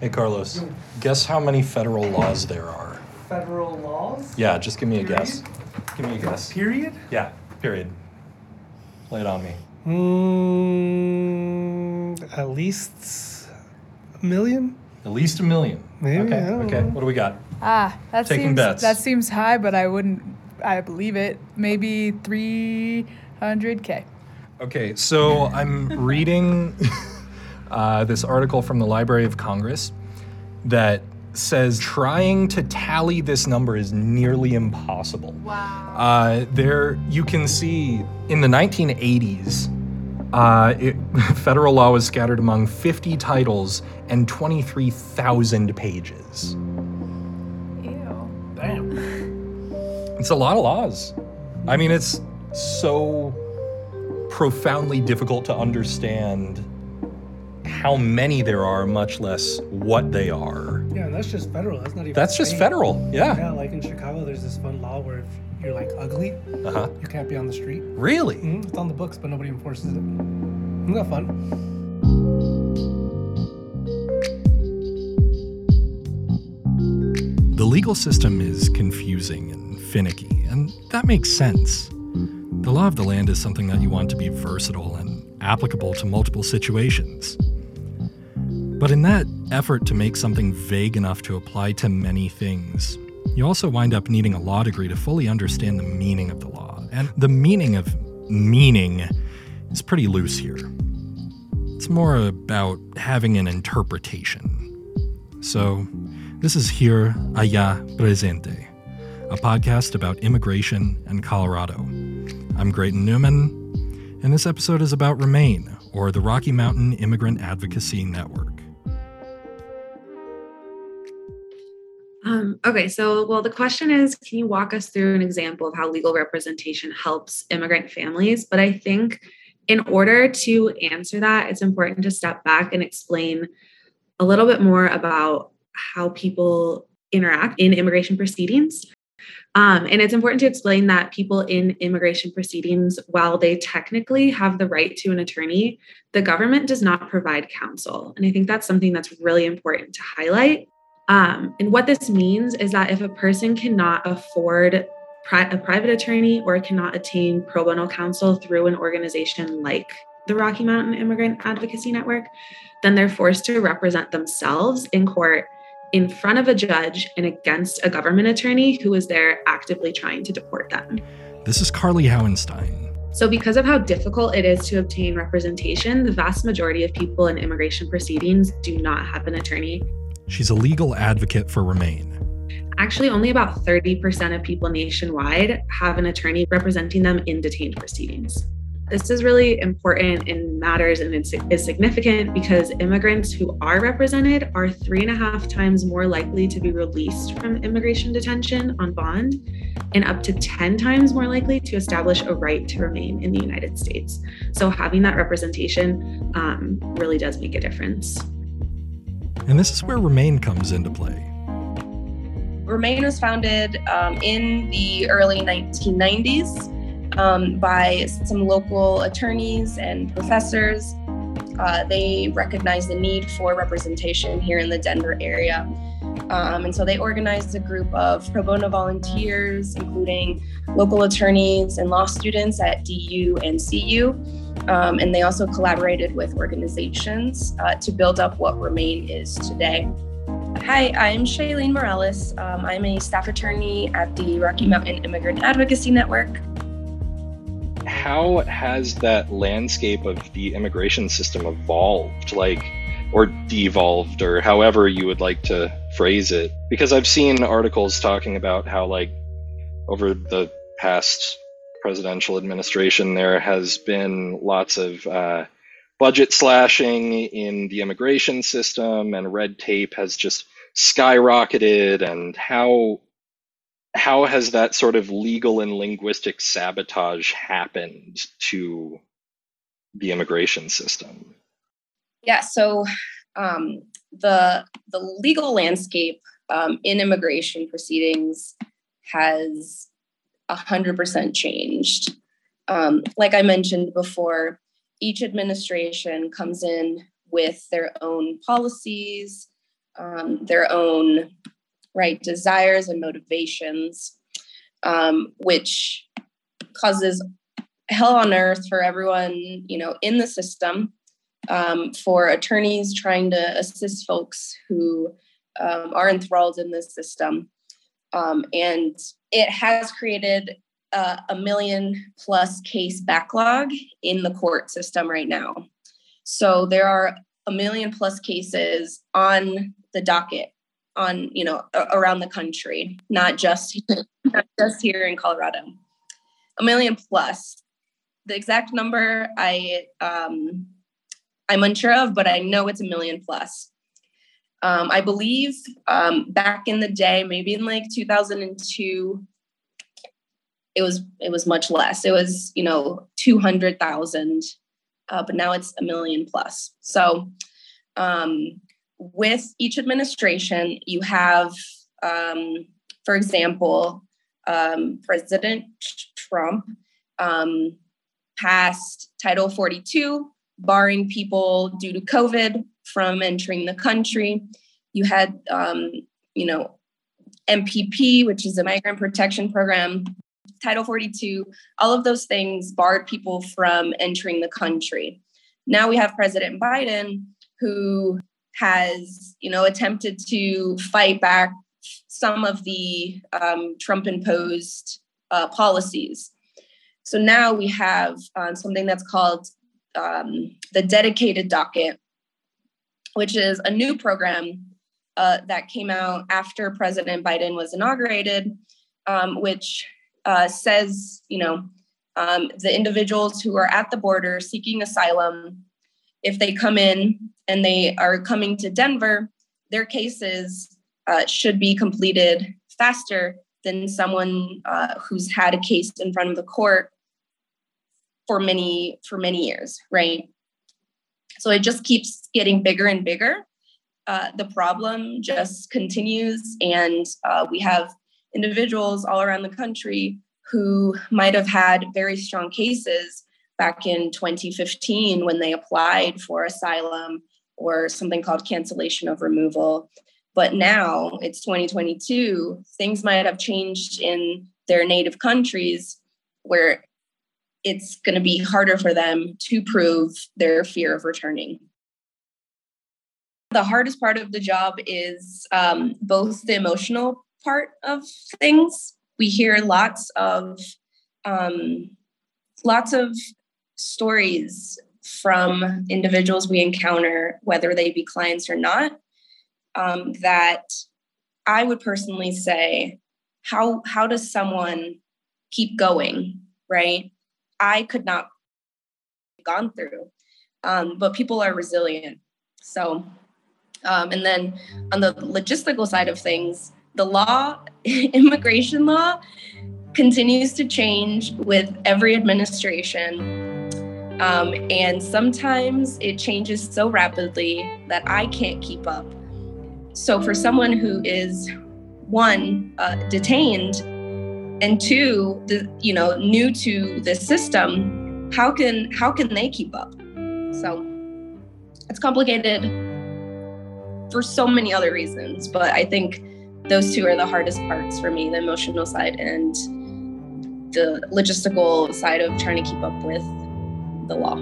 Hey, Carlos. Guess how many federal laws there are? Federal laws? Yeah, just give me a guess. Give me a guess. Period? Yeah, period. Lay it on me. Mm, at least a million? At least a million. Maybe, Okay. I don't okay. know. What do we got? Ah, that Taking seems bets. that seems high, but I wouldn't. I believe it. Maybe three hundred k. Okay, so I'm reading uh, this article from the Library of Congress that says trying to tally this number is nearly impossible. Wow. Uh, there, you can see in the 1980s, uh, it, federal law was scattered among 50 titles and 23,000 pages. Ew. Damn. It's a lot of laws. I mean, it's so profoundly difficult to understand how many there are, much less what they are. Yeah, and that's just federal. That's not even. That's just state. federal. Yeah. Yeah, like in Chicago, there's this fun law where if you're like ugly, Uh huh. you can't be on the street. Really? hmm It's on the books, but nobody enforces it. Isn't that fun? The legal system is confusing and finicky, and that makes sense. The law of the land is something that you want to be versatile and applicable to multiple situations. But in that effort to make something vague enough to apply to many things, you also wind up needing a law degree to fully understand the meaning of the law. And the meaning of meaning is pretty loose here. It's more about having an interpretation. So, this is Here, Allá, Presente, a podcast about immigration and Colorado. I'm Grayton Newman, and this episode is about RMIAN, or the Rocky Mountain Immigrant Advocacy Network. Okay, so well, the question is can you walk us through an example of how legal representation helps immigrant families? But I think in order to answer that, it's important to step back and explain a little bit more about how people interact in immigration proceedings. Um, and it's important to explain that people in immigration proceedings, while they technically have the right to an attorney, the government does not provide counsel. And I think that's something that's really important to highlight. Um, and what this means is that if a person cannot afford pri- a private attorney or cannot attain pro bono counsel through an organization like the Rocky Mountain Immigrant Advocacy Network, then they're forced to represent themselves in court in front of a judge and against a government attorney who is there actively trying to deport them. This is Carly Howenstein. So, because of how difficult it is to obtain representation, the vast majority of people in immigration proceedings do not have an attorney. She's a legal advocate for RMIAN. Actually, only about 30% of people nationwide have an attorney representing them in detained proceedings. This is really important and matters and is significant because immigrants who are represented are three and a half times more likely to be released from immigration detention on bond and up to 10 times more likely to establish a right to remain in the United States. So, having that representation um, really does make a difference. And this is where RMIAN comes into play. RMIAN was founded um, in the early 1990s um, by some local attorneys and professors. Uh, they recognized the need for representation here in the Denver area. Um, and so they organized a group of pro bono volunteers, including local attorneys and law students at DU and CU. Um, and they also collaborated with organizations uh, to build up what RMIAN is today. Hi, I'm Shailene Morales. Um, I'm a staff attorney at the Rocky Mountain Immigrant Advocacy Network. How has that landscape of the immigration system evolved, like, or devolved, or however you would like to phrase it? Because I've seen articles talking about how, like, over the past presidential administration, there has been lots of uh, budget slashing in the immigration system, and red tape has just skyrocketed. And how how has that sort of legal and linguistic sabotage happened to the immigration system? Yeah, so um, the the legal landscape um, in immigration proceedings has hundred percent changed. Um, like I mentioned before, each administration comes in with their own policies, um, their own right desires and motivations, um, which causes hell on earth for everyone you know in the system um, for attorneys trying to assist folks who um, are enthralled in this system um, and it has created uh, a million plus case backlog in the court system right now. So there are a million plus cases on the docket on you know around the country not just not just here in colorado. A million plus. The exact number I um, I'm unsure of, but I know it's a million plus. Um, I believe um, back in the day, maybe in like 2002, it was it was much less. It was you know 200,000, uh, but now it's a million plus. So um, with each administration, you have, um, for example, um, President Trump um, passed Title 42, barring people due to COVID from entering the country. You had, um, you know, MPP, which is a migrant protection program, Title 42, all of those things barred people from entering the country. Now we have President Biden, who has, you know, attempted to fight back some of the um, Trump imposed uh, policies. So now we have um, something that's called um, the dedicated docket, which is a new program uh, that came out after President Biden was inaugurated, um, which uh, says, you know, um, the individuals who are at the border seeking asylum, if they come in and they are coming to Denver, their cases uh, should be completed faster than someone uh, who's had a case in front of the court for many for many years right so it just keeps getting bigger and bigger. Uh, the problem just continues and uh, we have individuals all around the country who might have had very strong cases back in 2015 when they applied for asylum or something called cancellation of removal. But now it's 2022 things might have changed in their native countries where it's going to be harder for them to prove their fear of returning. The hardest part of the job is um, both the emotional part of things. We hear lots of um, lots of stories from individuals we encounter, whether they be clients or not, um, that I would personally say, how how does someone keep going, right? I could not gone through. Um, but people are resilient. So, um, and then on the logistical side of things, the law, immigration law, continues to change with every administration. Um, and sometimes it changes so rapidly that I can't keep up. So, for someone who is one, uh, detained, and two the you know new to the system how can how can they keep up? So it's complicated for so many other reasons but i think those two are the hardest parts for me the emotional side and the logistical side of trying to keep up with the law.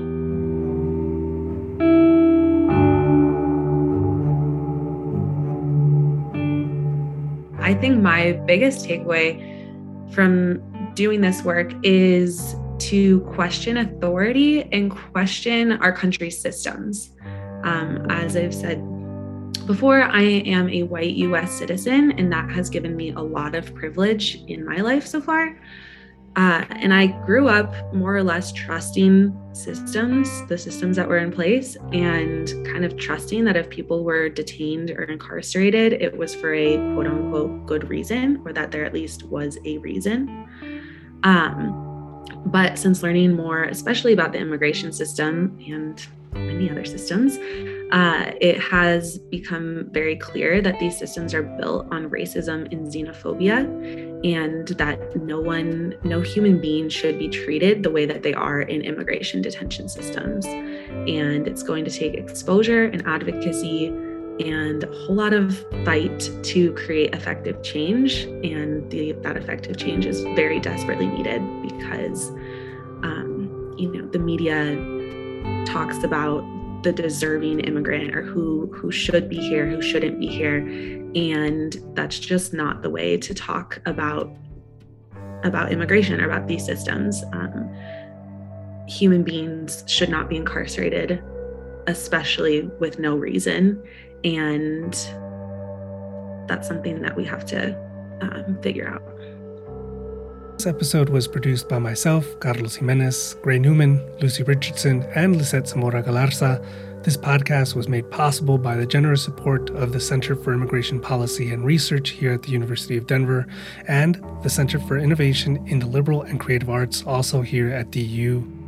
I think my biggest takeaway from doing this work is to question authority and question our country's systems. Um, as I've said before, I am a white US citizen, and that has given me a lot of privilege in my life so far. Uh, and I grew up more or less trusting systems, the systems that were in place, and kind of trusting that if people were detained or incarcerated, it was for a quote unquote good reason, or that there at least was a reason. Um, but since learning more, especially about the immigration system and many other systems, uh, it has become very clear that these systems are built on racism and xenophobia, and that no one, no human being should be treated the way that they are in immigration detention systems. And it's going to take exposure and advocacy and a whole lot of fight to create effective change. And the, that effective change is very desperately needed because, um, you know, the media talks about the deserving immigrant or who who should be here, who shouldn't be here, and that's just not the way to talk about about immigration or about these systems. Um, human beings should not be incarcerated, especially with no reason, and that's something that we have to um, figure out. This episode was produced by myself, Carlos Jimenez, Gray Newman, Lucy Richardson, and Lisette Zamora Galarza. This podcast was made possible by the generous support of the Center for Immigration Policy and Research here at the University of Denver and the Center for Innovation in the Liberal and Creative Arts, also here at the U